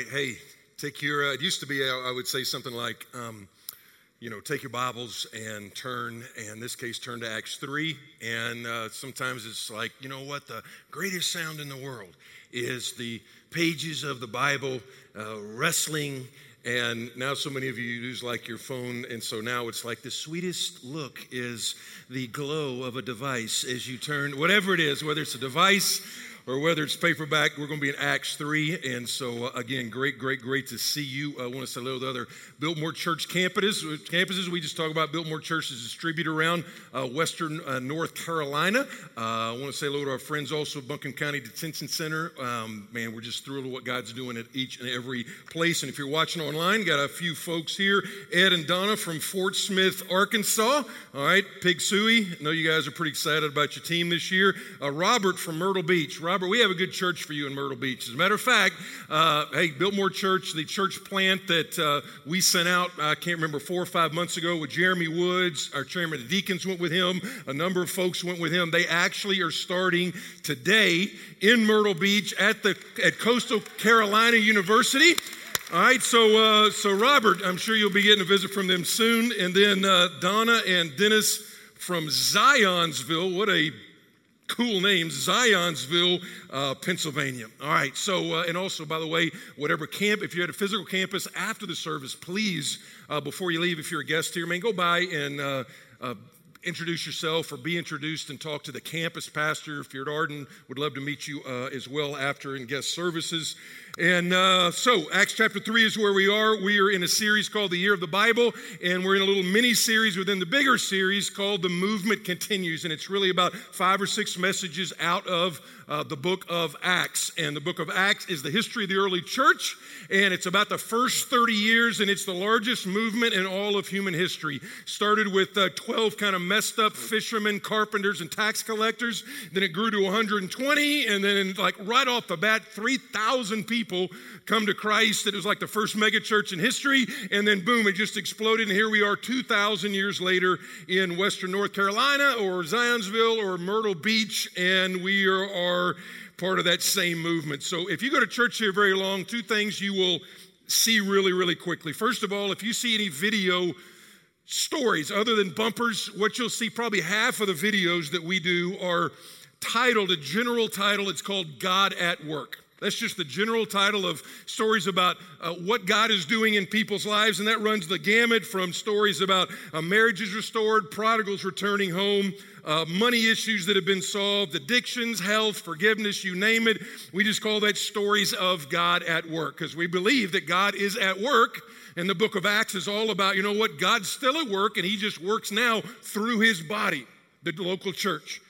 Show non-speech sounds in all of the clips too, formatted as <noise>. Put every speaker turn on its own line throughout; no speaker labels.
hey, take your, uh, it used to be, I, I would say something like, um, you know, take your Bibles and turn, and in this case, turn to Acts 3. And uh, sometimes it's like, you know what, the greatest sound in the world is the pages of the Bible uh, wrestling. And now, so many of you use like your phone, and so now it's like the sweetest look is the glow of a device as you turn, whatever it is, whether it's a device or whether it's paperback, we're going to be in Acts 3. And so, uh, again, great, great, great to see you. I want to say hello to the other Biltmore Church campuses. campuses. We just talk about Biltmore Church is distributed around uh, Western uh, North Carolina. Uh, I want to say hello to our friends also at Buncombe County Detention Center. Um, man, we're just thrilled with what God's doing at each and every place. And if you're watching online, got a few folks here Ed and Donna from Fort Smith, Arkansas. All right, Pig Sooie. I know you guys are pretty excited about your team this year. Uh, Robert from Myrtle Beach. Robert, we have a good church for you in Myrtle Beach. As a matter of fact, uh, hey, Biltmore Church, the church plant that uh, we sent out, I can't remember, four or five months ago with Jeremy Woods, our chairman of the deacons went with him, a number of folks went with him. They actually are starting today in Myrtle Beach at, the, at Coastal Carolina University. All right, so uh, so Robert, I'm sure you'll be getting a visit from them soon, and then uh, Donna and Dennis from Zionsville. What a cool names, Zionsville, uh, Pennsylvania. All right, so, uh, and also, by the way, whatever camp, if you're at a physical campus after the service, please, uh, before you leave, if you're a guest here, man, go by and uh, uh, introduce yourself or be introduced and talk to the campus pastor. If you're at Arden, would love to meet you uh, as well after in guest services. And uh, so, Acts chapter 3 is where we are. We are in a series called The Year of the Bible, and we're in a little mini series within the bigger series called The Movement Continues. And it's really about five or six messages out of uh, the book of Acts. And the book of Acts is the history of the early church, and it's about the first 30 years, and it's the largest movement in all of human history. Started with uh, 12 kind of messed up fishermen, carpenters, and tax collectors. Then it grew to 120, and then, like, right off the bat, 3,000 people come to Christ. It was like the first megachurch in history. And then, boom, it just exploded. And here we are 2,000 years later in Western North Carolina or Zionsville or Myrtle Beach. And we are, are part of that same movement. So if you go to church here very long, two things you will see really, really quickly. First of all, if you see any video stories other than bumpers, what you'll see probably half of the videos that we do are titled, a general title, it's called God at Work. That's just the general title of stories about uh, what God is doing in people's lives. And that runs the gamut from stories about uh, marriages restored, prodigals returning home, uh, money issues that have been solved, addictions, health, forgiveness, you name it. We just call that stories of God at work because we believe that God is at work. And the book of Acts is all about, you know what, God's still at work and he just works now through his body, the local church.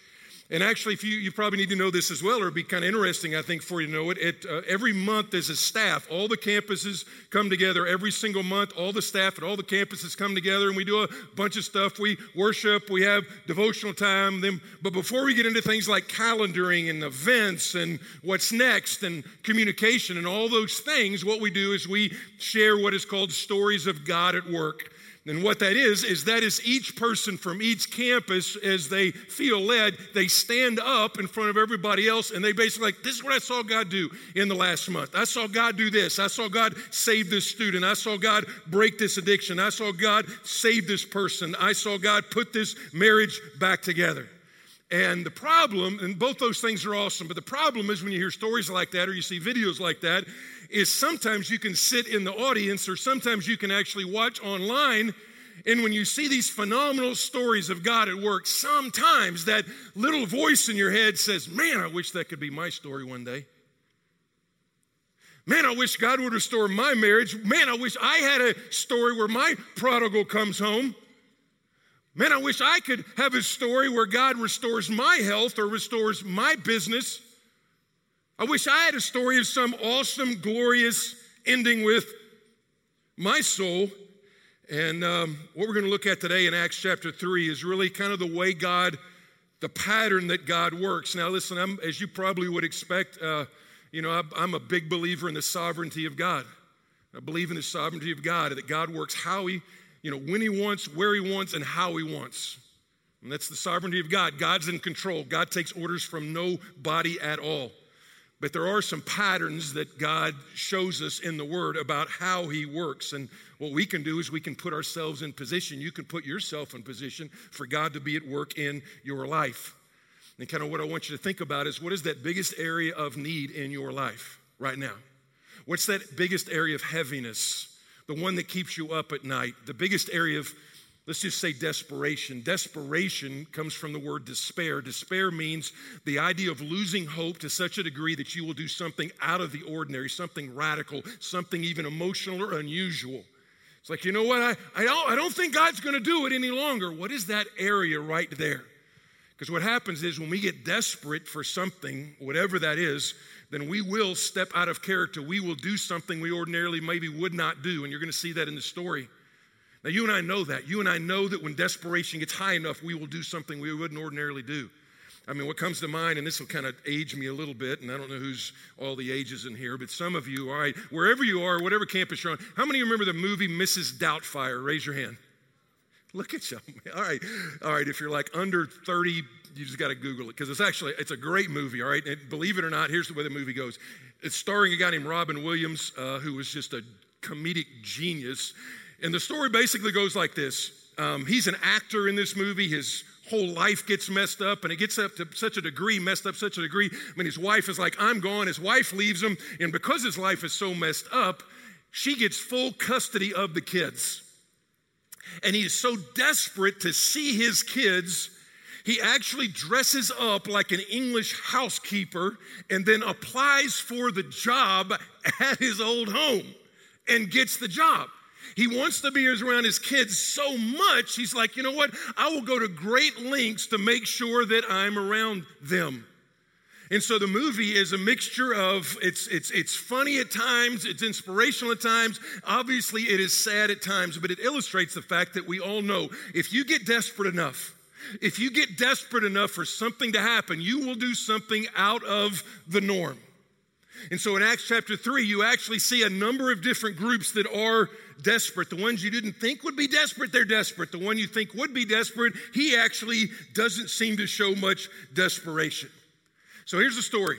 And actually, if you, you probably need to know this as well, or it'd be kind of interesting, I think, for you to know it. it uh, every month, as a staff, all the campuses come together every single month. All the staff at all the campuses come together, and we do a bunch of stuff. We worship, we have devotional time. Then, but before we get into things like calendaring and events and what's next and communication and all those things, what we do is we share what is called stories of God at work. And what that is, is that is each person from each campus, as they feel led, they stand up in front of everybody else and they basically like, this is what I saw God do in the last month. I saw God do this. I saw God save this student. I saw God break this addiction. I saw God save this person. I saw God put this marriage back together. And the problem, and both those things are awesome, but the problem is when you hear stories like that or you see videos like that, is sometimes you can sit in the audience or sometimes you can actually watch online. And when you see these phenomenal stories of God at work, sometimes that little voice in your head says, Man, I wish that could be my story one day. Man, I wish God would restore my marriage. Man, I wish I had a story where my prodigal comes home. Man, I wish I could have a story where God restores my health or restores my business. I wish I had a story of some awesome, glorious ending with my soul. And um, what we're going to look at today in Acts chapter 3 is really kind of the way God, the pattern that God works. Now, listen, I'm, as you probably would expect, uh, you know, I'm a big believer in the sovereignty of God. I believe in the sovereignty of God, that God works how He, you know, when He wants, where He wants, and how He wants. And that's the sovereignty of God. God's in control. God takes orders from nobody at all. But there are some patterns that God shows us in the Word about how He works. And what we can do is we can put ourselves in position. You can put yourself in position for God to be at work in your life. And kind of what I want you to think about is what is that biggest area of need in your life right now? What's that biggest area of heaviness? The one that keeps you up at night? The biggest area of Let's just say desperation. Desperation comes from the word despair. Despair means the idea of losing hope to such a degree that you will do something out of the ordinary, something radical, something even emotional or unusual. It's like, you know what? I, I, don't, I don't think God's going to do it any longer. What is that area right there? Because what happens is when we get desperate for something, whatever that is, then we will step out of character. We will do something we ordinarily maybe would not do. And you're going to see that in the story. Now, you and I know that. You and I know that when desperation gets high enough, we will do something we wouldn't ordinarily do. I mean, what comes to mind, and this will kind of age me a little bit, and I don't know who's all the ages in here, but some of you, all right, wherever you are, whatever campus you're on, how many you remember the movie Mrs. Doubtfire? Raise your hand. Look at you. <laughs> All right, all right. If you're like under 30, you just got to Google it because it's actually it's a great movie. All right, and believe it or not, here's the way the movie goes. It's starring a guy named Robin Williams, uh, who was just a comedic genius and the story basically goes like this um, He's an actor in this movie. His whole life gets messed up, and it gets up to such a degree, messed up such a degree. I mean, his wife is like, I'm gone. His wife leaves him, and because his life is so messed up, she gets full custody of the kids. And he is so desperate to see his kids, he actually dresses up like an English housekeeper and then applies for the job <laughs> at his old home and gets the job. He wants to be around his kids so much, he's like, you know what? I will go to great lengths to make sure that I'm around them. And so the movie is a mixture of it's it's it's funny at times, it's inspirational at times. Obviously, it is sad at times, but it illustrates the fact that we all know if you get desperate enough, if you get desperate enough for something to happen, you will do something out of the norm. And so in Acts chapter 3, you actually see a number of different groups that are desperate. The ones you didn't think would be desperate, they're desperate. The one you think would be desperate, he actually doesn't seem to show much desperation. So here's the story.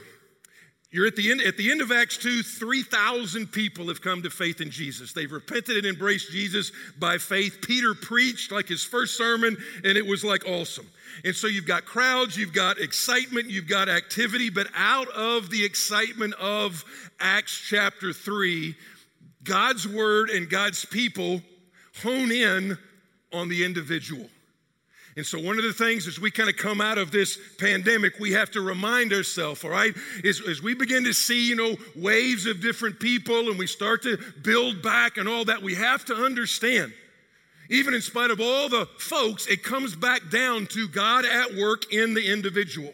You're at the end at the end of Acts 2, 3,000 people have come to faith in Jesus. They've repented and embraced Jesus by faith. Peter preached like his first sermon, and it was like awesome. And so you've got crowds, you've got excitement, you've got activity, but out of the excitement of Acts chapter 3, God's word and God's people hone in on the individual. And so, one of the things as we kind of come out of this pandemic, we have to remind ourselves, all right, is as we begin to see, you know, waves of different people and we start to build back and all that, we have to understand, even in spite of all the folks, it comes back down to God at work in the individual.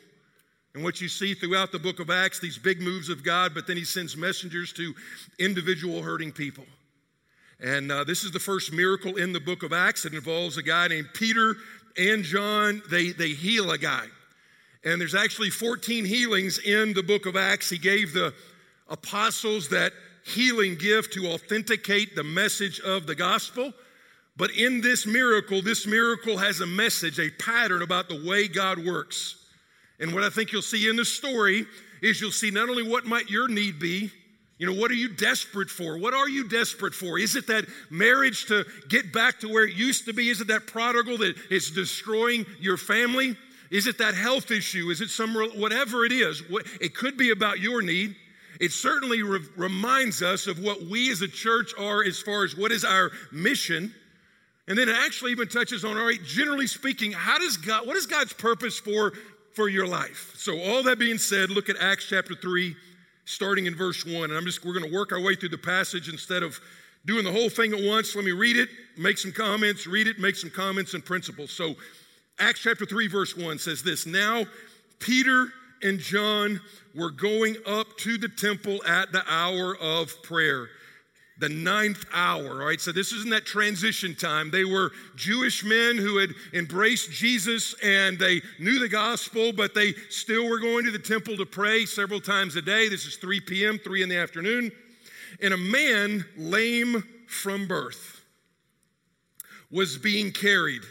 And what you see throughout the book of Acts, these big moves of God, but then he sends messengers to individual hurting people. And uh, this is the first miracle in the book of Acts. It involves a guy named Peter and John. They, they heal a guy. And there's actually 14 healings in the book of Acts. He gave the apostles that healing gift to authenticate the message of the gospel. But in this miracle, this miracle has a message, a pattern about the way God works. And what I think you'll see in the story is you'll see not only what might your need be, you know, what are you desperate for? What are you desperate for? Is it that marriage to get back to where it used to be? Is it that prodigal that is destroying your family? Is it that health issue? Is it some, whatever it is? It could be about your need. It certainly re- reminds us of what we as a church are as far as what is our mission. And then it actually even touches on, all right, generally speaking, how does God, what is God's purpose for, for your life? So, all that being said, look at Acts chapter 3 starting in verse 1. And I'm just, we're going to work our way through the passage instead of doing the whole thing at once. Let me read it, make some comments, read it, make some comments and principles. So, Acts chapter 3, verse 1 says this Now, Peter and John were going up to the temple at the hour of prayer the ninth hour, all right? So this isn't that transition time. They were Jewish men who had embraced Jesus and they knew the gospel, but they still were going to the temple to pray several times a day. This is 3 p.m., 3 in the afternoon. And a man lame from birth was being carried.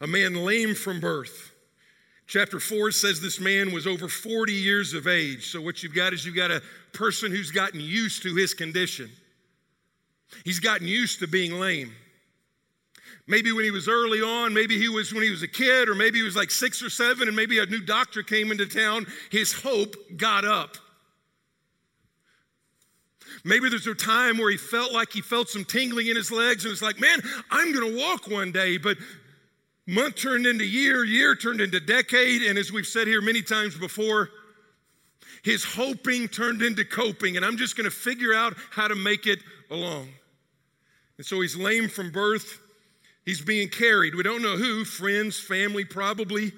A man lame from birth. Chapter 4 says this man was over 40 years of age. So, what you've got is you've got a person who's gotten used to his condition. He's gotten used to being lame. Maybe when he was early on, maybe he was when he was a kid, or maybe he was like six or seven, and maybe a new doctor came into town. His hope got up. Maybe there's a time where he felt like he felt some tingling in his legs, and it's like, man, I'm gonna walk one day. But month turned into year, year turned into decade, and as we've said here many times before, his hoping turned into coping, and I'm just gonna figure out how to make it along. And so he's lame from birth. He's being carried. We don't know who, friends, family, probably,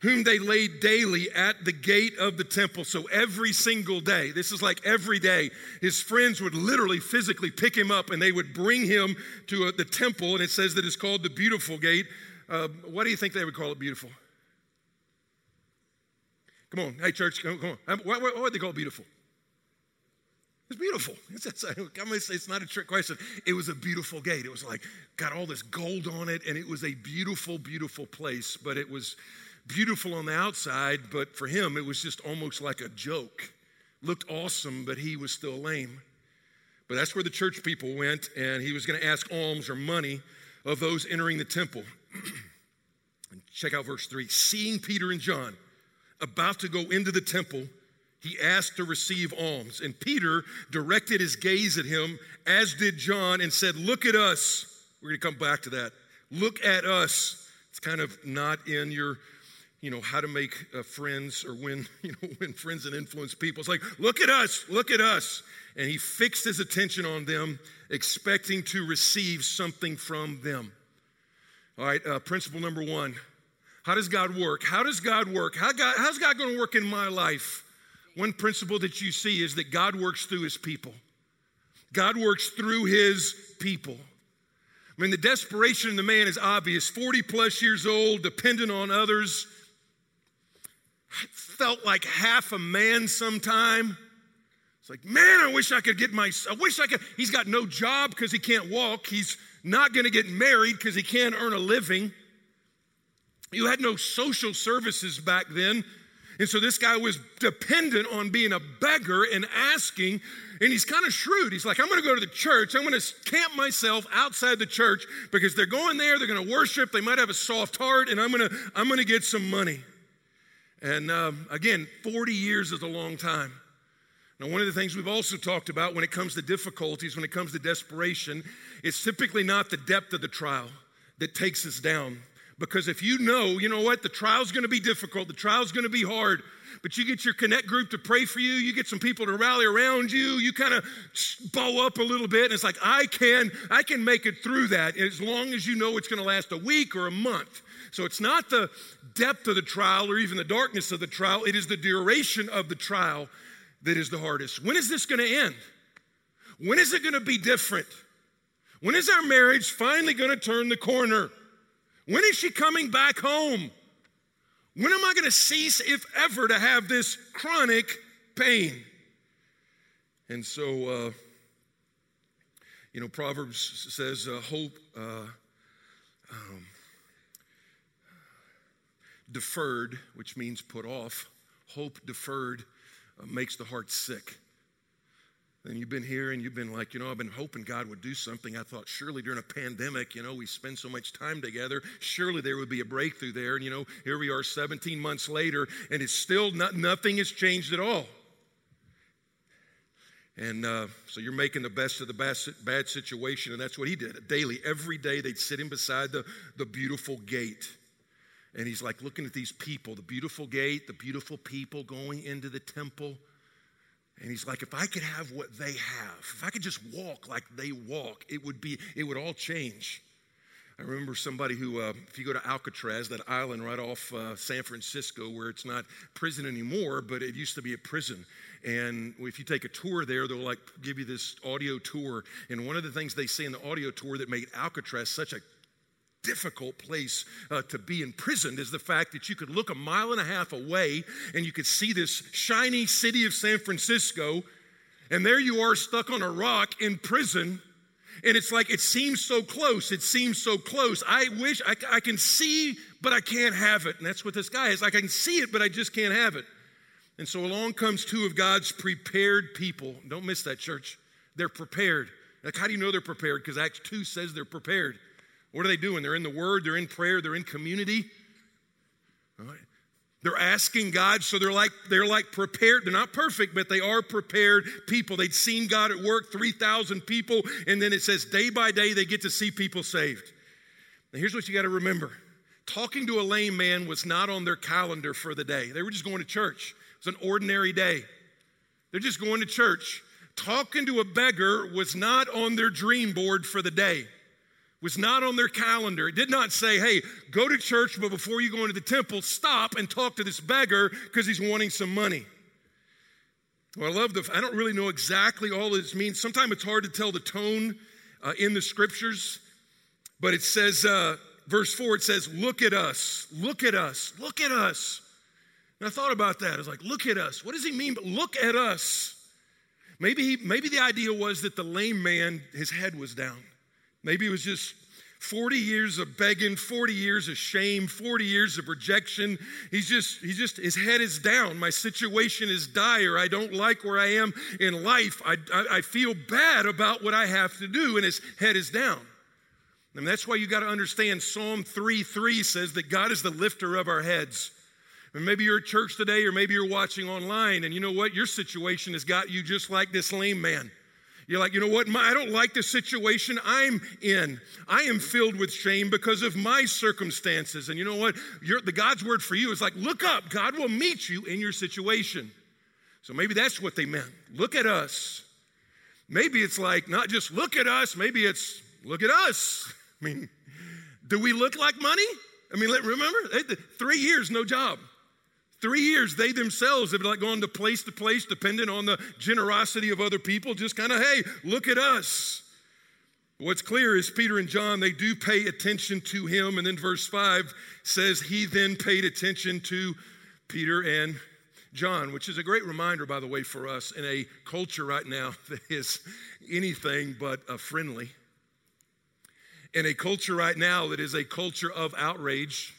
whom they laid daily at the gate of the temple. So every single day, this is like every day, his friends would literally physically pick him up and they would bring him to a, uh, the temple. And it says that it's called the beautiful gate. Uh, what do you think they would call it beautiful? Come on, hey, church, come on. Why, why, why would they call it beautiful? It's beautiful. <laughs> It's, it's, it's not a trick question. It was a beautiful gate. It was like got all this gold on it, and it was a beautiful, beautiful place. But it was beautiful on the outside, but for him, it was just almost like a joke. Looked awesome, but he was still lame. But that's where the church people went, and he was going to ask alms or money of those entering the temple. <clears throat> And check out verse 3. Seeing Peter and John about to go into the temple, he asked to receive alms. And Peter directed his gaze at him, as did John, and said, Look at us. We're going to come back to that. Look at us. It's kind of not in your, you know, how to make uh, friends or win, <laughs> you know, win friends and influence people. It's like, look at us, look at us. And he fixed his attention on them, expecting to receive something from them. All right, uh, principle number one. How does God work? How does God work? How God, how's God going to work in my life? One principle that you see is that God works through his people. God works through his people. I mean, the desperation in the man is obvious 40 plus years old, dependent on others. I felt like half a man sometime. It's like, man, I wish I could get my, I wish I could. He's got no job because he can't walk. He's not going to get married because he can't earn a living. You had no social services back then. And so this guy was dependent on being a beggar and asking. And he's kind of shrewd. He's like, I'm going to go to the church. I'm going to camp myself outside the church because they're going there. They're going to worship. They might have a soft heart, and I'm going to I'm going to get some money. And um, again, 40 years is a long time. Now, one of the things we've also talked about when it comes to difficulties, when it comes to desperation, it's typically not the depth of the trial that takes us down. Because if you know, you know what, the trial's gonna be difficult, the trial's gonna be hard, but you get your connect group to pray for you, you get some people to rally around you, you kind of bow up a little bit, and it's like, I can, I can make it through that as long as you know it's gonna last a week or a month. So it's not the depth of the trial or even the darkness of the trial, it is the duration of the trial that is the hardest. When is this gonna end? When is it gonna be different? When is our marriage finally gonna turn the corner? When is she coming back home? When am I going to cease, if ever, to have this chronic pain? And so, uh, you know, Proverbs says, uh, hope uh, um, deferred, which means put off, hope deferred uh, makes the heart sick. And you've been here and you've been like, you know, I've been hoping God would do something. I thought surely during a pandemic, you know, we spend so much time together, surely there would be a breakthrough there. And, you know, here we are 17 months later and it's still not, nothing has changed at all. And uh, so you're making the best of the bad, bad situation. And that's what he did. Daily, every day, they'd sit him beside the, the beautiful gate. And he's like looking at these people, the beautiful gate, the beautiful people going into the temple. And he's like, if I could have what they have, if I could just walk like they walk, it would be, it would all change. I remember somebody who, uh, if you go to Alcatraz, that island right off uh, San Francisco, where it's not prison anymore, but it used to be a prison. And if you take a tour there, they'll like give you this audio tour. And one of the things they say in the audio tour that made Alcatraz such a difficult place uh, to be imprisoned is the fact that you could look a mile and a half away and you could see this shiny city of San Francisco, and there you are stuck on a rock in prison. And it's like, it seems so close. It seems so close. I wish I, I can see, but I can't have it. And that's what this guy is. Like, I can see it, but I just can't have it. And so along comes two of God's prepared people. Don't miss that, church. They're prepared. Like, how do you know they're prepared? Because Acts 2 says they're prepared. What are they doing? They're in the Word, they're in prayer, they're in community. They're asking God, so they're like they're like prepared. They're not perfect, but they are prepared people. They'd seen God at work, 3,000 people, and then it says day by day they get to see people saved. Now here's what you got to remember. Talking to a lame man was not on their calendar for the day. They were just going to church. It was an ordinary day. They're just going to church. Talking to a beggar was not on their dream board for the day was not on their calendar. It did not say, hey, go to church, but before you go into the temple, stop and talk to this beggar because he's wanting some money. Well, I love the, I don't really know exactly all this means. Sometimes it's hard to tell the tone uh, in the scriptures, but it says, uh, verse 4, it says, look at us, look at us, look at us. And I thought about that. I was like, look at us. What does he mean? But look at us. Maybe, he, maybe the idea was that the lame man, his head was down. Maybe it was just 40 years of begging, 40 years of shame, 40 years of rejection. He's just, he's just, his head is down. My situation is dire. I don't like where I am in life. I, I, I feel bad about what I have to do, and his head is down. And that's why you got to understand Psalm 3 3 says that God is the lifter of our heads. And maybe you're at church today, or maybe you're watching online, and you know what? Your situation has got you just like this lame man. You're like, you know what? My, I don't like the situation I'm in. I am filled with shame because of my circumstances. And you know what? the God's word for you is like, look up. God will meet you in your situation. So maybe that's what they meant. Look at us. Maybe it's like not just look at us. Maybe it's look at us. <laughs> I mean, do we look like money? I mean, remember, three years, no job. Three years, they themselves have like gone to place to place, dependent on the generosity of other people. Just kind of, hey, look at us. What's clear is Peter and John, they do pay attention to him. And then verse 5 says, He then paid attention to Peter and John, which is a great reminder, by the way, for us in a culture right now <laughs> that is anything but uh, friendly. In a culture right now that is a culture of outrage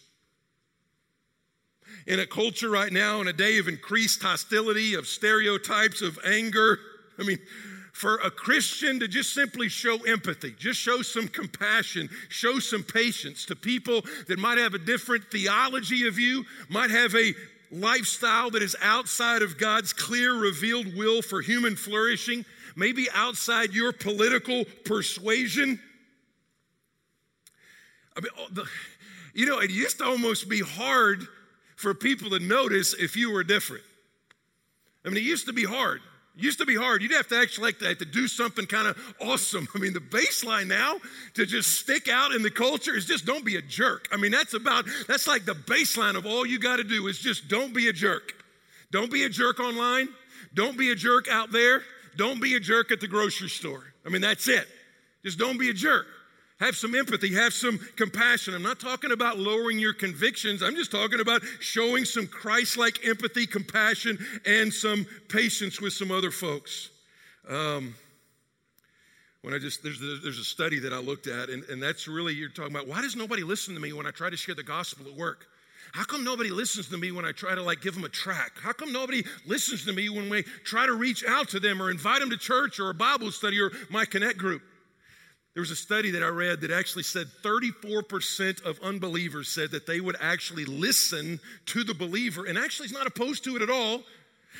in a culture right now, in a day of increased hostility, of stereotypes, of anger. I mean, for a Christian to just simply show empathy, just show some compassion, show some patience to people that might have a different theology of you, might have a lifestyle that is outside of God's clear, revealed will for human flourishing, maybe outside your political persuasion. I mean, oh, you know, it used to almost be hard for people to notice if you were different. I mean, it used to be hard. It used to be hard. You'd have to actually like to do something kind of awesome. <laughs> I mean, the baseline now to just stick out in the culture is just don't be a jerk. I mean, that's about that's like the baseline of all you got to do is just don't be a jerk. Don't be a jerk online. Don't be a jerk out there. Don't be a jerk at the grocery store. I mean, that's it. Just don't be a jerk. Have some empathy, have some compassion. I'm not talking about lowering your convictions. I'm just talking about showing some Christ like empathy, compassion, and some patience with some other folks. Um, when I just, there's, there's a study that I looked at, and, and that's really, you're talking about why does nobody listen to me when I try to share the gospel at work? How come nobody listens to me when I try to like give them a track? How come nobody listens to me when we try to reach out to them or invite them to church or a Bible study or my connect group? There was a study that I read that actually said 34% of unbelievers said that they would actually listen to the believer and actually is not opposed to it at all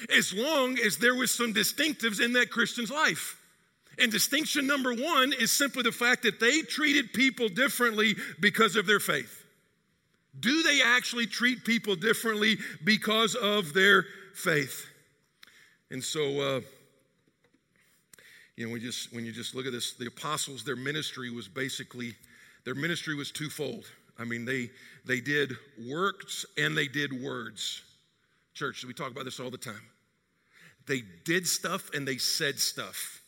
as long as there was some distinctives in that Christian's life. And distinction number one is simply the fact that they treated people differently because of their faith. Do they actually treat people differently because of their faith? And so, uh, you know, when you just when you just look at this, the apostles, their ministry was basically their ministry was twofold. I mean, they they did works and they did words. Church, we talk about this all the time. They did stuff and they said stuff.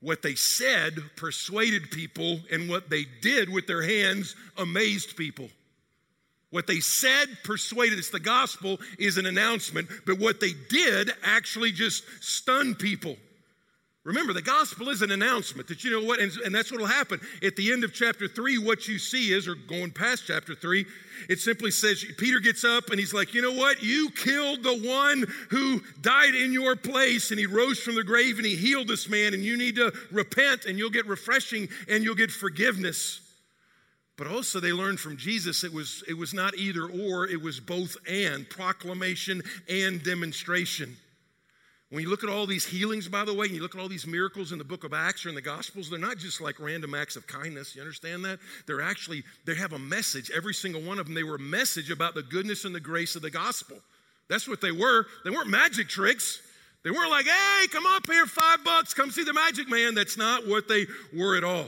What they said persuaded people, and what they did with their hands amazed people. What they said persuaded us. The gospel is an announcement, but what they did actually just stunned people Remember, the gospel is an announcement that you know what, and, and that's what will happen. At the end of chapter three, what you see is, or going past chapter three, it simply says Peter gets up and he's like, You know what? You killed the one who died in your place, and he rose from the grave and he healed this man, and you need to repent and you'll get refreshing and you'll get forgiveness. But also, they learned from Jesus it was, it was not either or, it was both and proclamation and demonstration. When you look at all these healings, by the way, and you look at all these miracles in the book of Acts or in the Gospels, they're not just like random acts of kindness. You understand that? They're actually, they have a message, every single one of them. They were a message about the goodness and the grace of the gospel. That's what they were. They weren't magic tricks. They weren't like, hey, come up here, five bucks, come see the magic man. That's not what they were at all.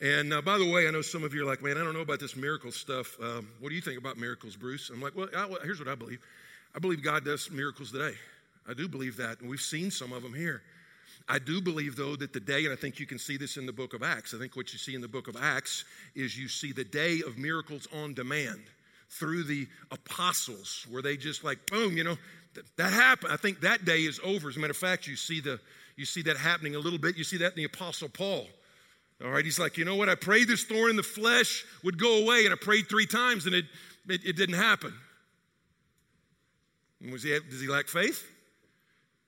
And uh, by the way, I know some of you are like, man, I don't know about this miracle stuff. Um, what do you think about miracles, Bruce? I'm like, well, I, well, here's what I believe I believe God does miracles today. I do believe that, and we've seen some of them here. I do believe, though, that the day, and I think you can see this in the book of Acts, I think what you see in the book of Acts is you see the day of miracles on demand through the apostles, where they just like, boom, you know, th- that happened. I think that day is over. As a matter of fact, you see, the, you see that happening a little bit. You see that in the apostle Paul. All right, he's like, you know what? I prayed this thorn in the flesh would go away, and I prayed three times, and it, it, it didn't happen. Was he, does he lack faith?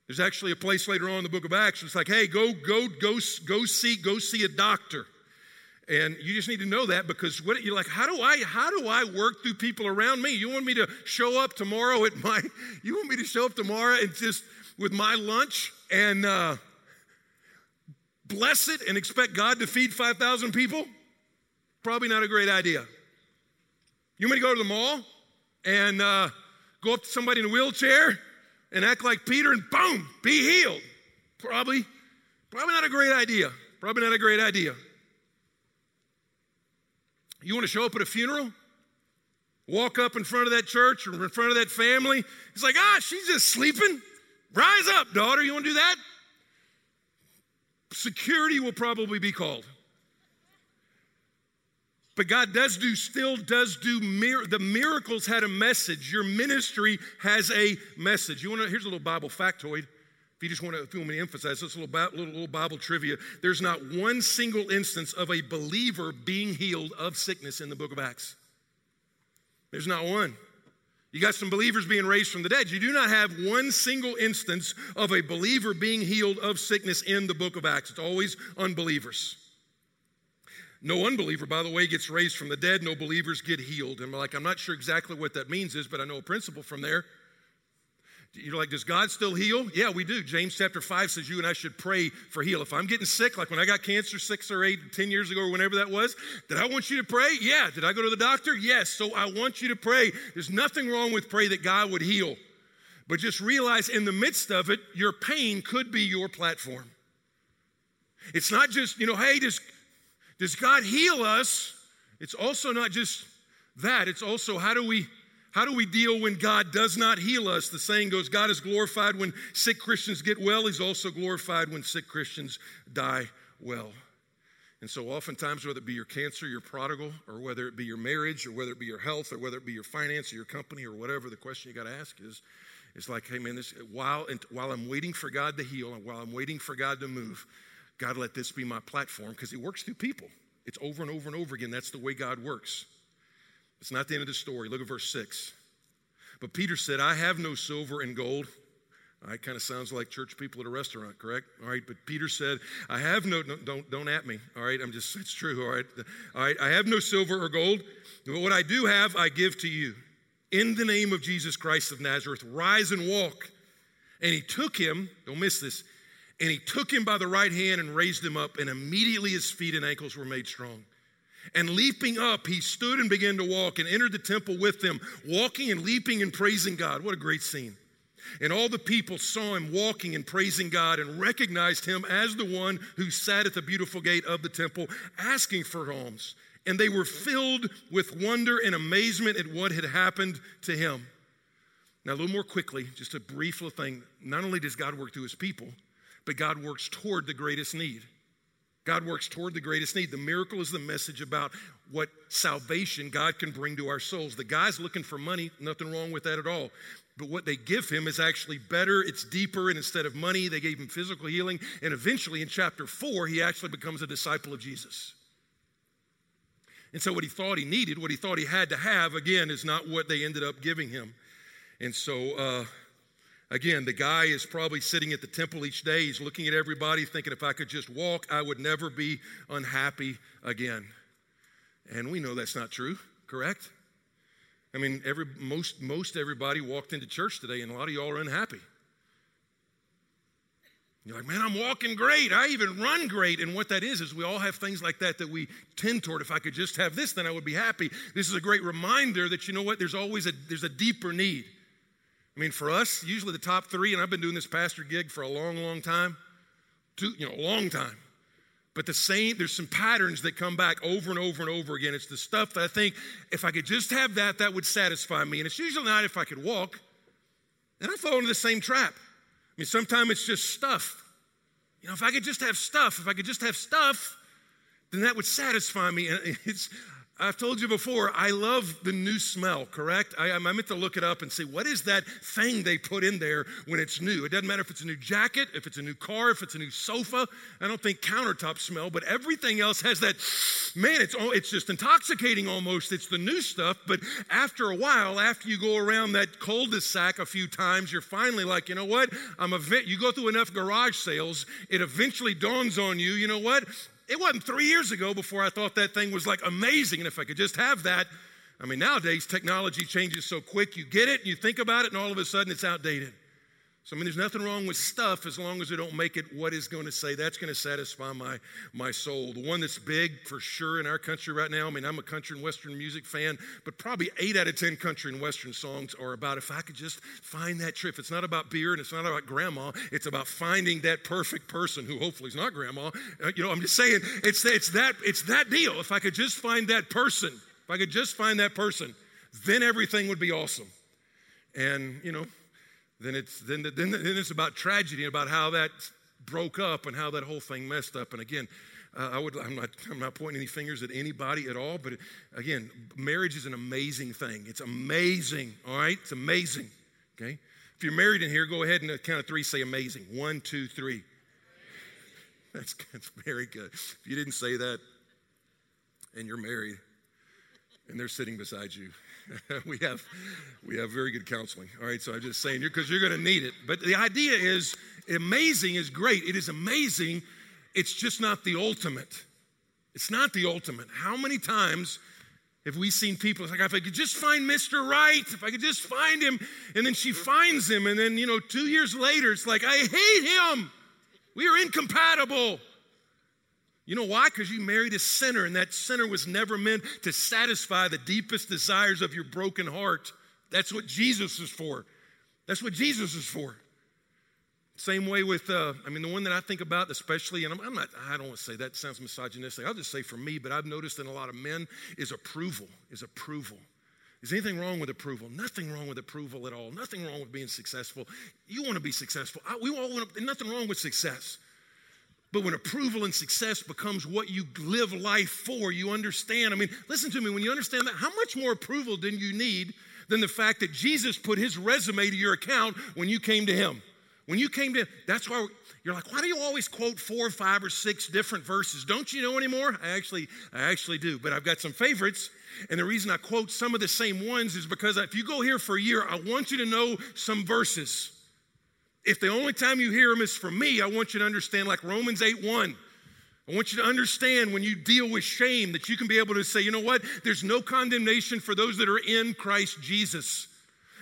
There's actually a place later on in the book of Acts. It's like, hey, go, go, go, go see, go see a doctor. And you just need to know that because what you're like, how do I, how do I work through people around me? You want me to show up tomorrow at my, <laughs> you want me to show up tomorrow and just with my lunch and uh, bless it and expect God to feed 5,000 people? Probably not a great idea. You want me to go to the mall and uh, go up to somebody in a wheelchair and act like Peter and boom, be healed. Probably, probably not a great idea. Probably not a great idea. You want to show up at a funeral? Walk up in front of that church or in front of that family. It's like, ah, she's just sleeping. Rise up, daughter. You want to do that? Security will probably be called. But God does do, still does do, mir- the miracles had a message. Your ministry has a message. You want to, here's a little Bible factoid. If you just want to, if you want me to emphasize this little, little, little Bible trivia, there's not one single instance of a believer being healed of sickness in the book of Acts. There's not one. You got some believers being raised from the dead. You do not have one single instance of a believer being healed of sickness in the book of Acts. It's always unbelievers. No unbeliever, by the way, gets raised from the dead. No believers get healed. And like, I'm not sure exactly what that means is, but I know a principle from there. You're like, does God still heal? Yeah, we do. James chapter 5 says you and I should pray for heal. If I'm getting sick, like when I got cancer six or eight, ten years ago, or whenever that was, did I want you to pray? Yeah. Did I go to the doctor? Yes. So I want you to pray. There's nothing wrong with pray that God would heal. But just realize in the midst of it, your pain could be your platform. It's not just, you know, hey, just does God heal us? It's also not just that, it's also how do we how do we deal when God does not heal us? The saying goes God is glorified when sick Christians get well, He's also glorified when sick Christians die well. And so, oftentimes, whether it be your cancer, your prodigal, or whether it be your marriage, or whether it be your health, or whether it be your finance, or your company, or whatever, the question you got to ask is, it's like, hey man, this while while I'm waiting for God to heal, and while I'm waiting for God to move, God, let this be my platform because He works through people. It's over and over and over again. That's the way God works. It's not the end of the story. Look at verse 6. But Peter said, I have no silver and gold. Right, kind of sounds like church people at a restaurant, correct? All right, but Peter said, I have no, no don't, don't at me. All right, I'm just, it's true. All right, all right, I have no silver or gold, but what I do have, I give to you. In the name of Jesus Christ of Nazareth, rise and walk. And he took him, don't miss this, and he took him by the right hand and raised him up, and immediately his feet and ankles were made strong. And leaping up, he stood and began to walk and entered the temple with them, walking and leaping and praising God. What a great scene. And all the people saw him walking and praising God and recognized him as the one who sat at the beautiful gate of the temple asking for alms. And they were filled with wonder and amazement at what had happened to him. Now, a little more quickly, just a brief little thing. Not only does God work through his people, but God works toward the greatest need. God works toward the greatest need. The miracle is the message about what salvation God can bring to our souls. The guy's looking for money, nothing wrong with that at all. But what they give him is actually better, it's deeper, and instead of money, they gave him physical healing. And eventually, in chapter four, he actually becomes a disciple of Jesus. And so, what he thought he needed, what he thought he had to have, again, is not what they ended up giving him. And so, uh, again, the guy is probably sitting at the temple each day. He's looking at everybody, thinking, if I could just walk, I would never be unhappy again. And we know that's not true, correct? I mean, every, most, most everybody walked into church today, and a lot of y'all are unhappy. You're like, man, I'm walking great. I even run great. And what that is, is we all have things like that that we tend toward. If I could just have this, then I would be happy. This is a great reminder that, you know what, there's always a, there's a deeper need. I mean, for us, usually the top three, and I've been doing this pastor gig for a long, long time, two, you know, a long time. But the same, there's some patterns that come back over and over and over again. It's the stuff that I think if I could just have that, that would satisfy me. And it's usually not if I could walk. And I fall into the same trap. I mean, sometimes it's just stuff. You know, if I could just have stuff, if I could just have stuff, then that would satisfy me. And <laughs> it's, I've told you before, I love the new smell, correct? I, I meant to look it up and see what is that thing they put in there when it's new. It doesn't matter if it's a new jacket, if it's a new car, if it's a new sofa. I don't think countertop smell, but everything else has that, man, it's, it's just intoxicating almost. It's the new stuff. But after a while, after you go around that cul-de-sac a few times, you're finally like, you know what? I'm a, you go through enough garage sales, it eventually dawns on you, you know what? It wasn't three years ago before I thought that thing was like amazing. And if I could just have that, I mean, nowadays technology changes so quick. You get it, and you think about it, and all of a sudden it's outdated. So, I mean, there's nothing wrong with stuff as long as we don't make it what is going to say. That's going to satisfy my, my soul. The one that's big for sure in our country right now, I mean, I'm a country and Western music fan, but probably eight out of 10 country and Western songs are about if I could just find that trip. It's not about beer and it's not about grandma. It's about finding that perfect person who hopefully is not grandma. Uh, you know, I'm just saying, it's, it's, that, it's that deal. If I could just find that person, if I could just find that person, then everything would be awesome. And, you know, then it's, then, then, then it's about tragedy, and about how that broke up and how that whole thing messed up. And again, uh, I would, I'm, not, I'm not pointing any fingers at anybody at all, but again, marriage is an amazing thing. It's amazing, all right? It's amazing, okay? If you're married in here, go ahead and count of three, say amazing. One, two, three. <laughs> That's, that's very good. If you didn't say that and you're married and they're sitting beside you, <laughs> we have we have very good counseling. All right, so I'm just saying because you're, you're going to need it. But the idea is amazing is great. It is amazing. It's just not the ultimate. It's not the ultimate. How many times have we seen people? It's like if I could just find Mr. Right, if I could just find him, and then she finds him, and then you know two years later it's like I hate him. We are incompatible. You know why? Because you married a sinner, and that sinner was never meant to satisfy the deepest desires of your broken heart. That's what Jesus is for. That's what Jesus is for. Same way with, uh, I mean, the one that I think about, especially, and I'm, I'm not, I don't want to say that sounds misogynistic. I'll just say for me, but I've noticed in a lot of men is approval, is approval. Is anything wrong with approval? Nothing wrong with approval at all. Nothing wrong with being successful. You want to be successful. I, we all want to, nothing wrong with success. But when approval and success becomes what you live life for, you understand. I mean, listen to me, when you understand that, how much more approval do you need than the fact that Jesus put his resume to your account when you came to him? When you came to that's why you're like, why do you always quote four, or five, or six different verses? Don't you know anymore? I actually, I actually do, but I've got some favorites. And the reason I quote some of the same ones is because if you go here for a year, I want you to know some verses. If the only time you hear them is from me, I want you to understand, like Romans 8 1. I want you to understand when you deal with shame that you can be able to say, you know what? There's no condemnation for those that are in Christ Jesus.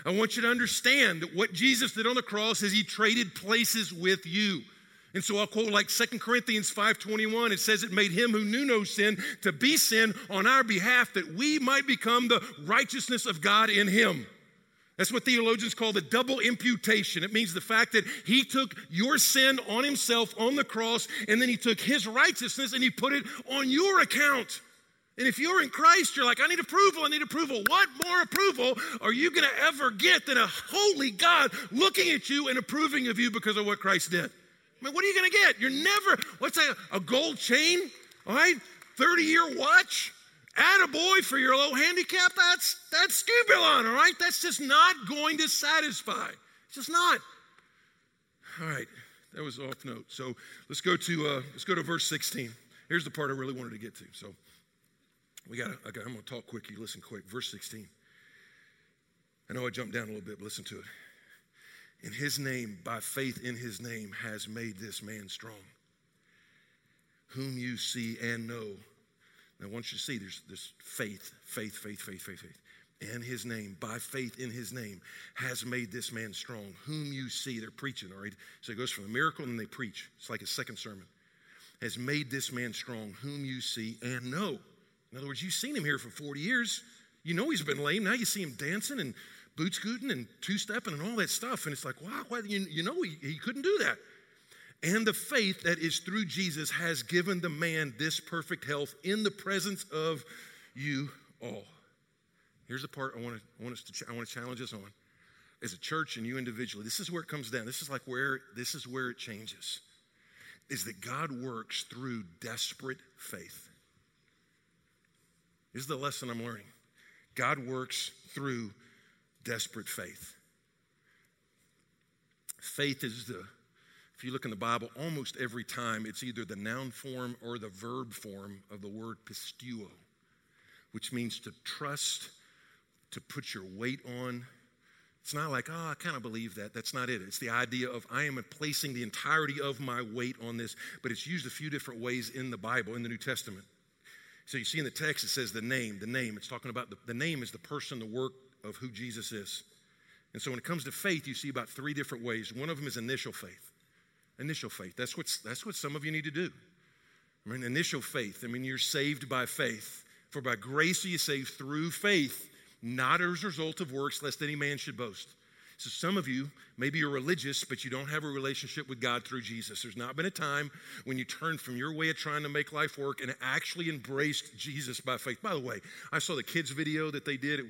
I want you to understand that what Jesus did on the cross is he traded places with you. And so I'll quote like Second Corinthians 5:21. It says it made him who knew no sin to be sin on our behalf that we might become the righteousness of God in him. That's what theologians call the double imputation. It means the fact that he took your sin on himself on the cross, and then he took his righteousness and he put it on your account. And if you're in Christ, you're like, I need approval, I need approval. What more approval are you going to ever get than a holy God looking at you and approving of you because of what Christ did? I mean, what are you going to get? You're never, what's that, a gold chain? All right, 30 year watch? Add a boy for your low handicap? That's, that's skubalon, all right? That's just not going to satisfy. It's just not. All right, that was off note. So let's go to, uh, let's go to verse 16. Here's the part I really wanted to get to. So we got, I'm going to talk quick. You listen quick. Verse 16. I know I jumped down a little bit, but listen to it. In his name, by faith in his name, has made this man strong, whom you see and know. Now, once you see, there's this faith, faith, faith, faith, faith, faith. In his name, by faith in his name, has made this man strong, whom you see. They're preaching, all right? So it goes from the miracle and then they preach. It's like a second sermon. Has made this man strong, whom you see and know. In other words, you've seen him here for 40 years. You know he's been lame. Now you see him dancing and boot scooting and two stepping and all that stuff. And it's like, wow, you, you know, he, he couldn't do that. And the faith that is through Jesus has given the man this perfect health in the presence of you all. Here's the part I want, to, I want us to I want to challenge us on. As a church and you individually, this is where it comes down. This is like where this is where it changes. Is that God works through desperate faith. This is the lesson I'm learning. God works through desperate faith. Faith is the, if you look in the Bible, almost every time it's either the noun form or the verb form of the word pisteuo, which means to trust, to put your weight on. It's not like, oh, I kind of believe that. That's not it. It's the idea of I am placing the entirety of my weight on this, but it's used a few different ways in the Bible, in the New Testament. So you see in the text, it says the name, the name. It's talking about the, the name is the person, the work, of who Jesus is. And so when it comes to faith, you see about three different ways. One of them is initial faith. Initial faith. That's, what's, that's what some of you need to do. I mean, initial faith. I mean, you're saved by faith. For by grace are you saved through faith, not as a result of works, lest any man should boast. So, some of you, maybe you're religious, but you don't have a relationship with God through Jesus. There's not been a time when you turned from your way of trying to make life work and actually embraced Jesus by faith. By the way, I saw the kids' video that they did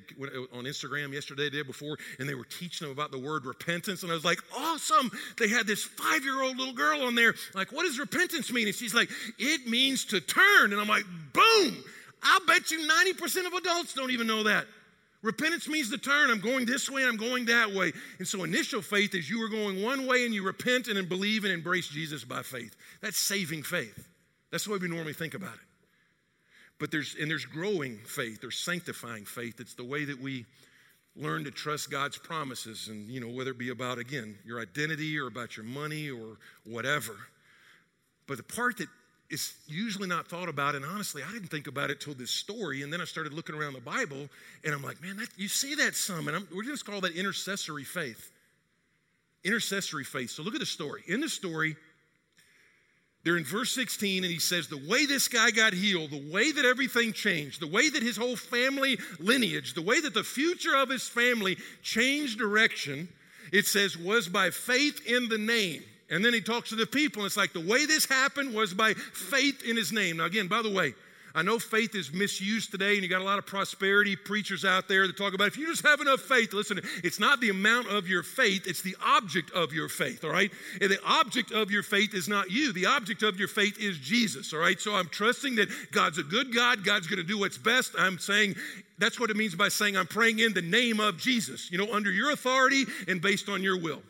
on Instagram yesterday, the day before, and they were teaching them about the word repentance. And I was like, awesome. They had this five year old little girl on there, like, what does repentance mean? And she's like, it means to turn. And I'm like, boom. I'll bet you 90% of adults don't even know that. Repentance means to turn. I'm going this way, I'm going that way. And so initial faith is you are going one way and you repent and believe and embrace Jesus by faith. That's saving faith. That's the way we normally think about it. But there's and there's growing faith, there's sanctifying faith. It's the way that we learn to trust God's promises and you know whether it be about again your identity or about your money or whatever. But the part that is usually not thought about. And honestly, I didn't think about it till this story. And then I started looking around the Bible, and I'm like, man, that, you see that some. And I'm, we're just call that intercessory faith. Intercessory faith. So look at the story. In the story, they're in verse 16, and he says, The way this guy got healed, the way that everything changed, the way that his whole family lineage, the way that the future of his family changed direction, it says, was by faith in the name. And then he talks to the people, and it's like the way this happened was by faith in his name. Now, again, by the way, I know faith is misused today, and you got a lot of prosperity preachers out there that talk about if you just have enough faith, listen, it's not the amount of your faith, it's the object of your faith, all right? And the object of your faith is not you, the object of your faith is Jesus, all right? So I'm trusting that God's a good God, God's gonna do what's best. I'm saying that's what it means by saying I'm praying in the name of Jesus, you know, under your authority and based on your will.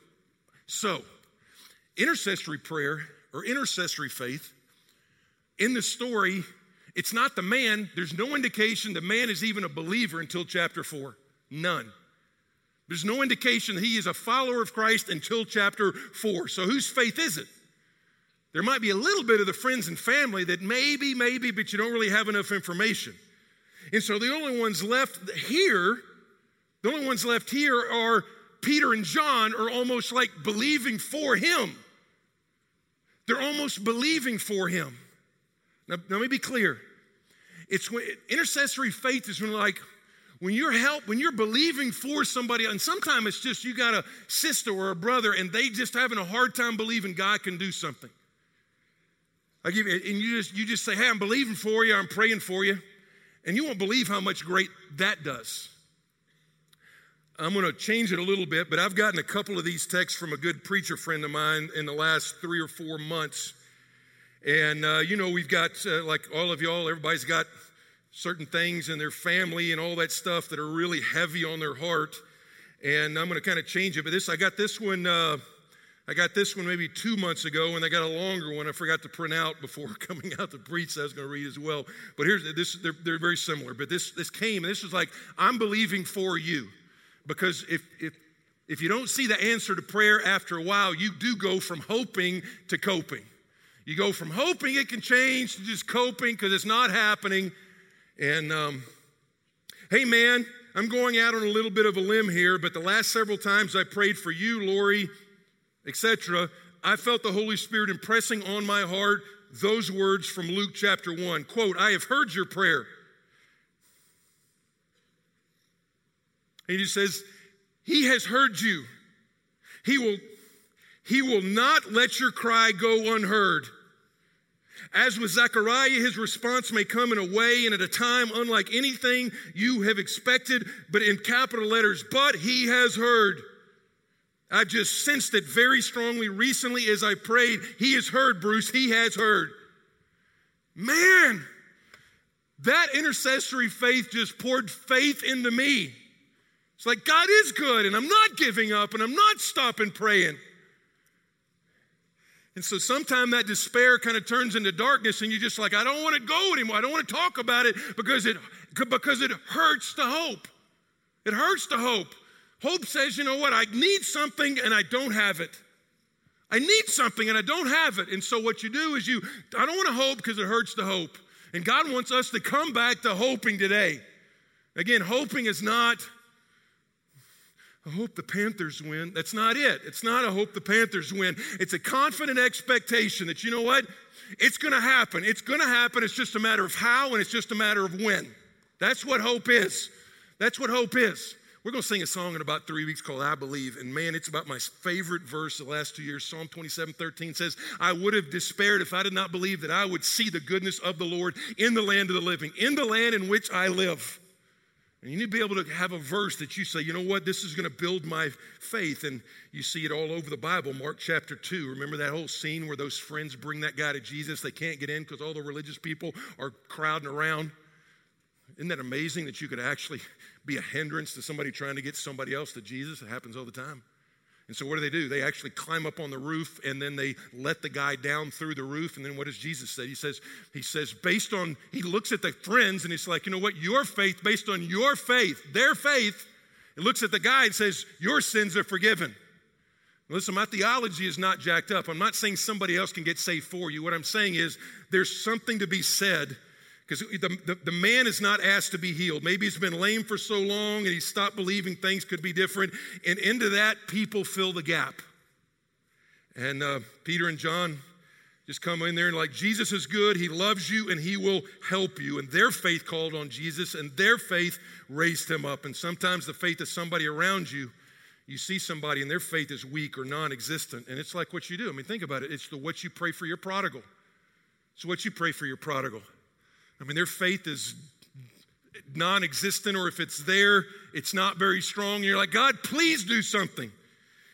So, intercessory prayer or intercessory faith in the story it's not the man. There's no indication the man is even a believer until chapter 4 none. There's no indication he is a follower of christ until chapter 4 so whose faith is it? There might be a little bit of the friends and family that maybe maybe but you don't really have enough information. And so the only ones left here the only ones left here are peter and john are almost like believing for him they're almost believing for him. Now, let me be clear. It's when intercessory faith is when like when you're help when you're believing for somebody, and sometimes it's just you got a sister or a brother, and they just having a hard time believing God can do something. I give you, and you just you just say, "Hey, I'm believing for you. I'm praying for you," and you won't believe how much great that does. I'm going to change it a little bit, but I've gotten a couple of these texts from a good preacher friend of mine in the last three or four months. And, uh, you know, we've got, uh, like all of y'all, everybody's got certain things in their family and all that stuff that are really heavy on their heart. And I'm going to kind of change it. But this, I got this one. Uh, I got this one maybe two months ago, and I got a longer one I forgot to print out before <laughs> coming out to preach. I was going to read as well. But here's this: they're, they're very similar. But this this came, and this was like, I'm believing for you. Because if, if, if you don't see the answer to prayer after a while, you do go from hoping to coping. You go from hoping it can change to just coping because it's not happening. And um, hey, man, I'm going out on a little bit of a limb here, but the last several times I prayed for you, Lori, etc., I felt the Holy Spirit impressing on my heart those words from Luke chapter 1. Quote, I have heard your prayer. And he says, He has heard you. He will, he will not let your cry go unheard. As with Zechariah, his response may come in a way and at a time unlike anything you have expected, but in capital letters, but he has heard. I've just sensed it very strongly recently as I prayed. He has heard, Bruce. He has heard. Man, that intercessory faith just poured faith into me. It's like God is good and I'm not giving up and I'm not stopping praying. And so sometimes that despair kind of turns into darkness and you're just like, I don't want to go anymore. I don't want to talk about it because it, because it hurts to hope. It hurts to hope. Hope says, you know what, I need something and I don't have it. I need something and I don't have it. And so what you do is you, I don't want to hope because it hurts to hope. And God wants us to come back to hoping today. Again, hoping is not I hope the Panthers win. That's not it. It's not a hope the Panthers win. It's a confident expectation that, you know what? It's going to happen. It's going to happen. It's just a matter of how and it's just a matter of when. That's what hope is. That's what hope is. We're going to sing a song in about three weeks called I Believe. And man, it's about my favorite verse the last two years. Psalm 27 13 says, I would have despaired if I did not believe that I would see the goodness of the Lord in the land of the living, in the land in which I live. And you need to be able to have a verse that you say, you know what, this is going to build my faith. And you see it all over the Bible. Mark chapter 2. Remember that whole scene where those friends bring that guy to Jesus? They can't get in because all the religious people are crowding around. Isn't that amazing that you could actually be a hindrance to somebody trying to get somebody else to Jesus? It happens all the time. And so what do they do? They actually climb up on the roof and then they let the guy down through the roof. And then what does Jesus say? He says, he says, based on, he looks at the friends and he's like, you know what? Your faith, based on your faith, their faith, it looks at the guy and says, your sins are forgiven. Listen, my theology is not jacked up. I'm not saying somebody else can get saved for you. What I'm saying is there's something to be said because the, the, the, man is not asked to be healed. Maybe he's been lame for so long and he stopped believing things could be different. And into that, people fill the gap. And uh, Peter and John just come in there and, like, Jesus is good. He loves you and he will help you. And their faith called on Jesus and their faith raised him up. And sometimes the faith of somebody around you, you see somebody and their faith is weak or non existent. And it's like what you do. I mean, think about it. It's the what you pray for your prodigal. It's what you pray for your prodigal. I mean, their faith is non existent, or if it's there, it's not very strong. And you're like, God, please do something.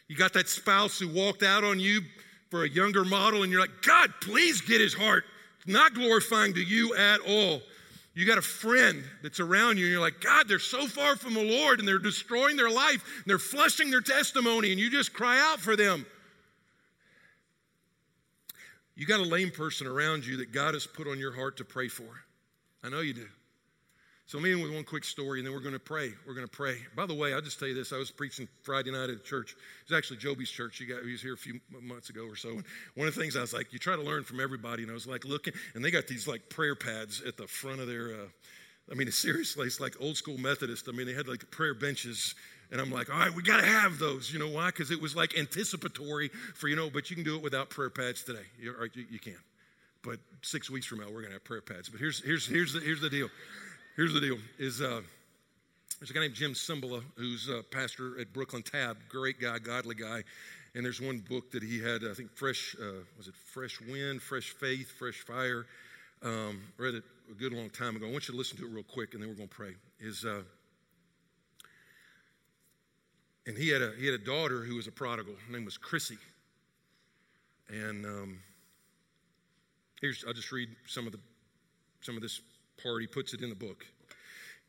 You got that spouse who walked out on you for a younger model, and you're like, God, please get his heart. It's not glorifying to you at all. You got a friend that's around you, and you're like, God, they're so far from the Lord, and they're destroying their life, and they're flushing their testimony, and you just cry out for them. You got a lame person around you that God has put on your heart to pray for. I know you do. So let me end with one quick story, and then we're going to pray. We're going to pray. By the way, I'll just tell you this. I was preaching Friday night at a church. It was actually Joby's church. He, got, he was here a few months ago or so. And one of the things I was like, you try to learn from everybody. And I was like looking, and they got these like prayer pads at the front of their, uh, I mean, seriously, it's like old school Methodist. I mean, they had like prayer benches. And I'm like, all right, we got to have those. You know why? Because it was like anticipatory for, you know, but you can do it without prayer pads today. You, you, you can. But six weeks from now, we're going to have prayer pads. But here's, here's, here's, the, here's the deal. Here's the deal is uh, there's a guy named Jim Cymbala who's a pastor at Brooklyn Tab. Great guy, godly guy. And there's one book that he had, I think, Fresh, uh, was it Fresh Wind, Fresh Faith, Fresh Fire? Um, read it a good long time ago. I want you to listen to it real quick and then we're going to pray. Is uh, and he had a he had a daughter who was a prodigal. Her name was Chrissy. And um, here's I'll just read some of the some of this part. He puts it in the book.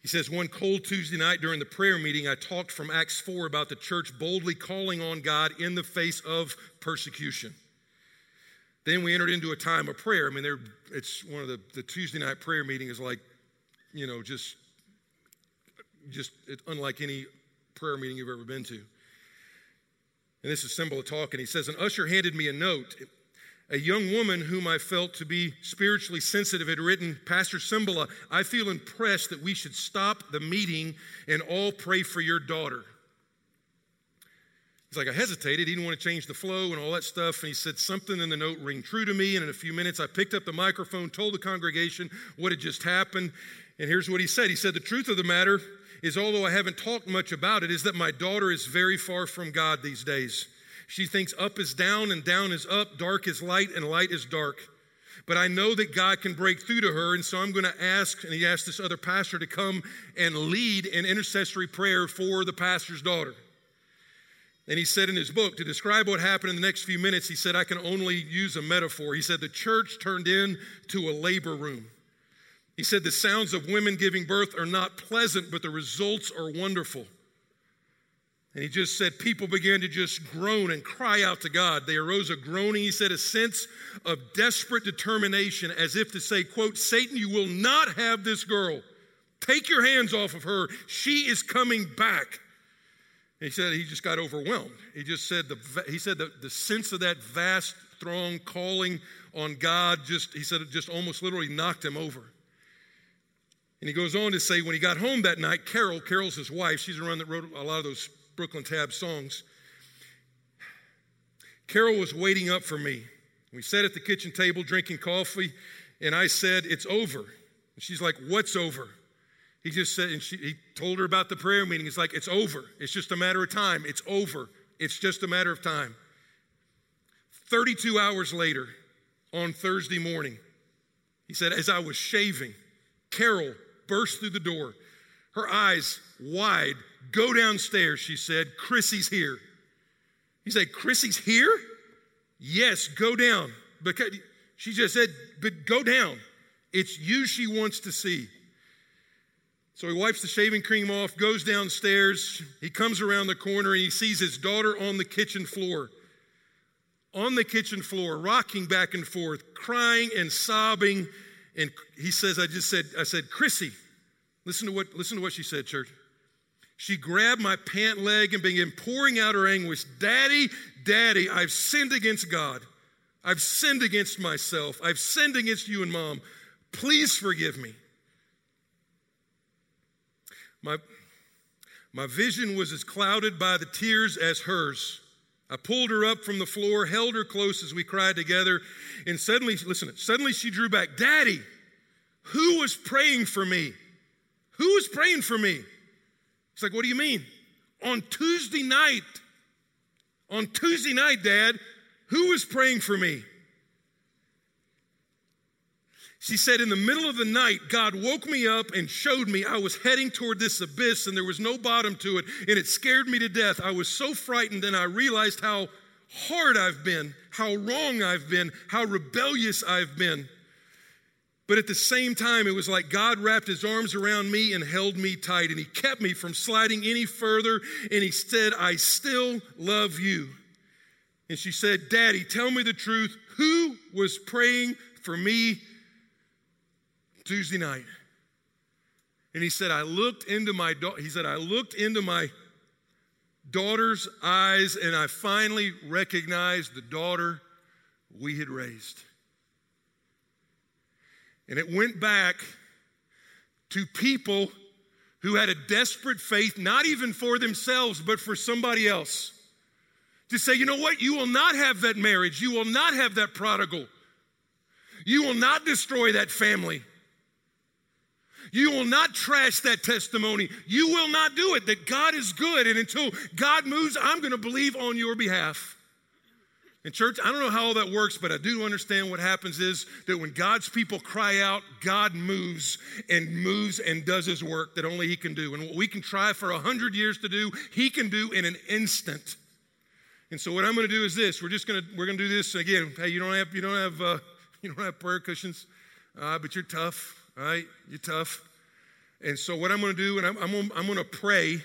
He says, One cold Tuesday night during the prayer meeting, I talked from Acts 4 about the church boldly calling on God in the face of persecution. Then we entered into a time of prayer. I mean, there, it's one of the, the Tuesday night prayer meeting is like, you know, just, just unlike any prayer meeting you've ever been to. And this is Cymbala talking. He says, An usher handed me a note. A young woman whom I felt to be spiritually sensitive had written, Pastor Cymbala, I feel impressed that we should stop the meeting and all pray for your daughter. He's like, I hesitated. He didn't want to change the flow and all that stuff. And he said, Something in the note ring true to me. And in a few minutes, I picked up the microphone, told the congregation what had just happened. And here's what he said He said, The truth of the matter is, although I haven't talked much about it, is that my daughter is very far from God these days. She thinks up is down and down is up, dark is light and light is dark. But I know that God can break through to her, and so I'm going to ask, and he asked this other pastor to come and lead an intercessory prayer for the pastor's daughter. And he said in his book, to describe what happened in the next few minutes, he said, I can only use a metaphor. He said, the church turned into a labor room. He said, the sounds of women giving birth are not pleasant, but the results are wonderful. And he just said, people began to just groan and cry out to God. They arose a groaning, he said, a sense of desperate determination, as if to say, quote, Satan, you will not have this girl. Take your hands off of her. She is coming back. he said he just got overwhelmed. He just said the he said the, the sense of that vast throng calling on God just he said it just almost literally knocked him over. And he goes on to say when he got home that night, Carol, Carol's his wife, she's the one that wrote a lot of those Brooklyn Tab songs. Carol was waiting up for me. We sat at the kitchen table drinking coffee, and I said, It's over. And she's like, What's over? He just said, and she, he told her about the prayer meeting. He's like, It's over. It's just a matter of time. It's over. It's just a matter of time. 32 hours later, on Thursday morning, he said, As I was shaving, Carol burst through the door, her eyes wide, Go downstairs, she said. Chrissy's here. He said, Chrissy's here? Yes, go down. Because she just said, but go down. It's you she wants to see. So he wipes the shaving cream off, goes downstairs. He comes around the corner and he sees his daughter on the kitchen floor. On the kitchen floor, rocking back and forth, crying and sobbing. And he says, I just said, I said, Chrissy, listen to what, listen to what she said, church. She grabbed my pant leg and began pouring out her anguish Daddy, Daddy, I've sinned against God. I've sinned against myself. I've sinned against you and mom. Please forgive me. My, my vision was as clouded by the tears as hers. I pulled her up from the floor, held her close as we cried together, and suddenly, listen, suddenly she drew back. Daddy, who was praying for me? Who was praying for me? He's like, What do you mean? On Tuesday night, on Tuesday night, Dad, who was praying for me? She said, In the middle of the night, God woke me up and showed me I was heading toward this abyss and there was no bottom to it, and it scared me to death. I was so frightened, and I realized how hard I've been, how wrong I've been, how rebellious I've been. But at the same time, it was like God wrapped his arms around me and held me tight, and he kept me from sliding any further. And he said, I still love you. And she said, Daddy, tell me the truth. Who was praying for me Tuesday night? And he said, I looked into my da- he said, I looked into my daughter's eyes and I finally recognized the daughter we had raised. And it went back to people who had a desperate faith, not even for themselves, but for somebody else. To say, you know what? You will not have that marriage. You will not have that prodigal. You will not destroy that family. You will not trash that testimony. You will not do it. That God is good. And until God moves, I'm going to believe on your behalf. In church, I don't know how all that works, but I do understand what happens is that when God's people cry out, God moves and moves and does his work that only he can do. And what we can try for a hundred years to do, he can do in an instant. And so what I'm going to do is this: we're just going to we're going to do this again. Hey, you don't have you don't have uh, <laughs> you don't have prayer cushions, uh, but you're tough. All right, you're tough. And so what I'm going to do, and I'm I'm going, I'm going to pray,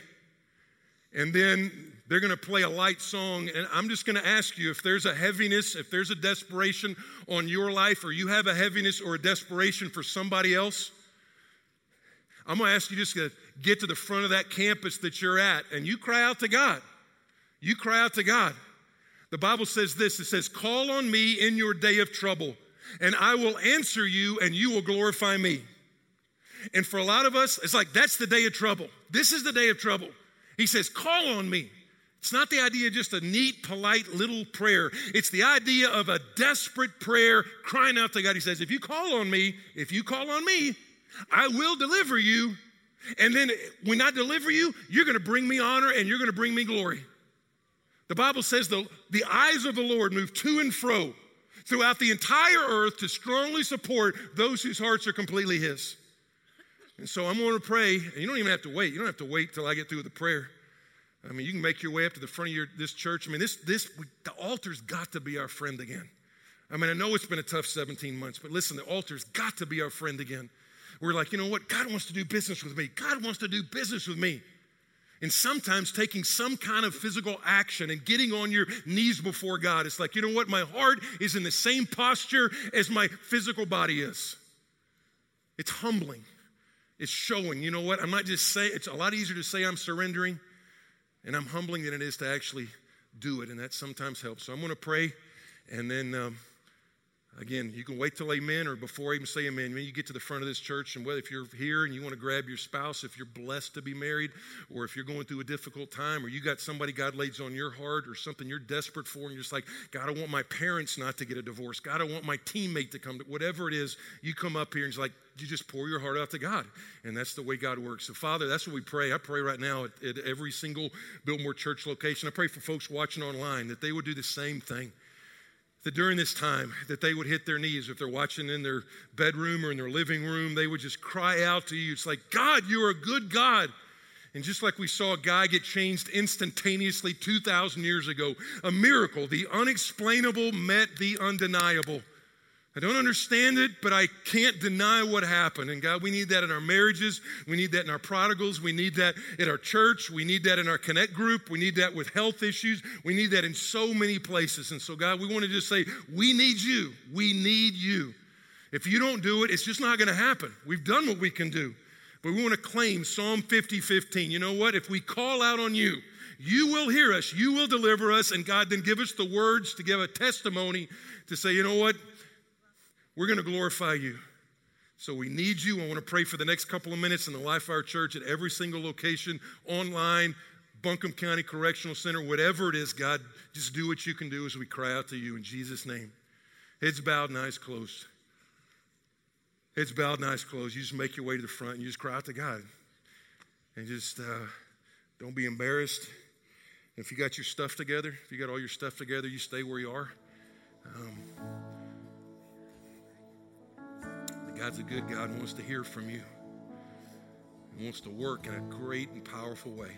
and then they're going to play a light song, and I'm just going to ask you if there's a heaviness, if there's a desperation on your life, or you have a heaviness or a desperation for somebody else. I'm going to ask you just to get to the front of that campus that you're at, and you cry out to God. You cry out to God. The Bible says this it says, Call on me in your day of trouble, and I will answer you, and you will glorify me. And for a lot of us, it's like that's the day of trouble. This is the day of trouble. He says, Call on me. It's not the idea of just a neat, polite little prayer. It's the idea of a desperate prayer crying out to God. He says, If you call on me, if you call on me, I will deliver you. And then when I deliver you, you're going to bring me honor and you're going to bring me glory. The Bible says the, the eyes of the Lord move to and fro throughout the entire earth to strongly support those whose hearts are completely His. And so I'm going to pray, and you don't even have to wait. You don't have to wait till I get through the prayer. I mean, you can make your way up to the front of your, this church. I mean, this, this, the altar's got to be our friend again. I mean, I know it's been a tough 17 months, but listen, the altar's got to be our friend again. We're like, you know what? God wants to do business with me. God wants to do business with me. And sometimes taking some kind of physical action and getting on your knees before God. It's like, you know what? My heart is in the same posture as my physical body is. It's humbling. It's showing, you know what? I'm not just saying, it's a lot easier to say I'm surrendering and I'm humbling than it is to actually do it. And that sometimes helps. So I'm going to pray and then. Um, Again, you can wait till amen or before I even say amen. When you get to the front of this church, and whether if you're here and you want to grab your spouse, if you're blessed to be married, or if you're going through a difficult time, or you got somebody God lays on your heart, or something you're desperate for, and you're just like, God, I want my parents not to get a divorce. God, I want my teammate to come to whatever it is, you come up here and it's like, you just pour your heart out to God. And that's the way God works. So, Father, that's what we pray. I pray right now at, at every single Biltmore Church location. I pray for folks watching online that they would do the same thing that during this time that they would hit their knees. If they're watching in their bedroom or in their living room they would just cry out to you. It's like god you're a good god. And just like we saw a guy get changed instantaneously 2000 years ago a miracle the unexplainable met the undeniable I don't understand it, but I can't deny what happened. And God, we need that in our marriages. We need that in our prodigals. We need that in our church. We need that in our connect group. We need that with health issues. We need that in so many places. And so, God, we want to just say, we need you. We need you. If you don't do it, it's just not going to happen. We've done what we can do. But we want to claim Psalm 50 15. You know what? If we call out on you, you will hear us, you will deliver us, and God then give us the words to give a testimony to say, you know what? We're going to glorify you. So we need you. I want to pray for the next couple of minutes in the Life Our Church at every single location, online, Buncombe County Correctional Center, whatever it is, God, just do what you can do as we cry out to you in Jesus' name. Heads bowed and eyes closed. Heads bowed and eyes closed. You just make your way to the front and you just cry out to God. And just uh, don't be embarrassed. If you got your stuff together, if you got all your stuff together, you stay where you are. Um, God's a good God, wants to hear from you, He wants to work in a great and powerful way.